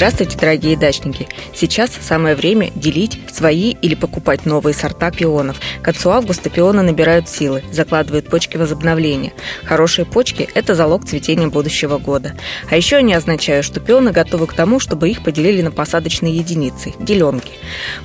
Здравствуйте, дорогие дачники! Сейчас самое время делить свои или покупать новые сорта пионов. К концу августа пионы набирают силы, закладывают почки возобновления. Хорошие почки – это залог цветения будущего года. А еще они означают, что пионы готовы к тому, чтобы их поделили на посадочные единицы – деленки.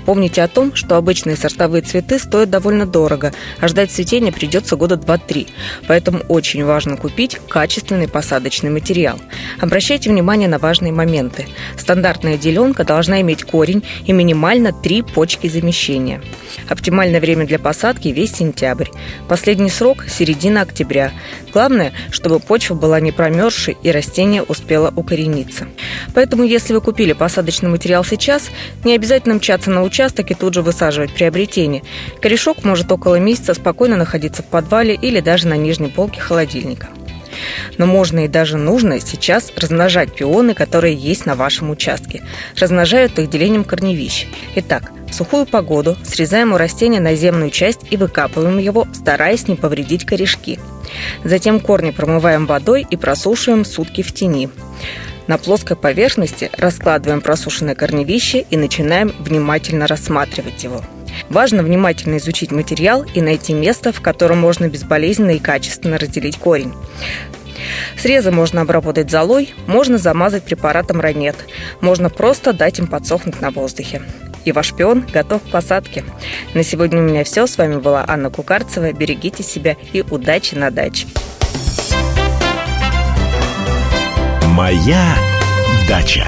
Помните о том, что обычные сортовые цветы стоят довольно дорого, а ждать цветения придется года 2-3. Поэтому очень важно купить качественный посадочный материал. Обращайте внимание на важные моменты – Стандартная деленка должна иметь корень и минимально три почки замещения. Оптимальное время для посадки весь сентябрь. Последний срок – середина октября. Главное, чтобы почва была не промерзшей и растение успело укорениться. Поэтому, если вы купили посадочный материал сейчас, не обязательно мчаться на участок и тут же высаживать приобретение. Корешок может около месяца спокойно находиться в подвале или даже на нижней полке холодильника. Но можно и даже нужно сейчас размножать пионы, которые есть на вашем участке. Размножают их делением корневищ. Итак, в сухую погоду срезаем у растения наземную часть и выкапываем его, стараясь не повредить корешки. Затем корни промываем водой и просушиваем сутки в тени. На плоской поверхности раскладываем просушенное корневище и начинаем внимательно рассматривать его. Важно внимательно изучить материал и найти место, в котором можно безболезненно и качественно разделить корень. Срезы можно обработать золой, можно замазать препаратом ранет, можно просто дать им подсохнуть на воздухе. И ваш пион готов к посадке. На сегодня у меня все. С вами была Анна Кукарцева. Берегите себя и удачи на даче. Моя дача.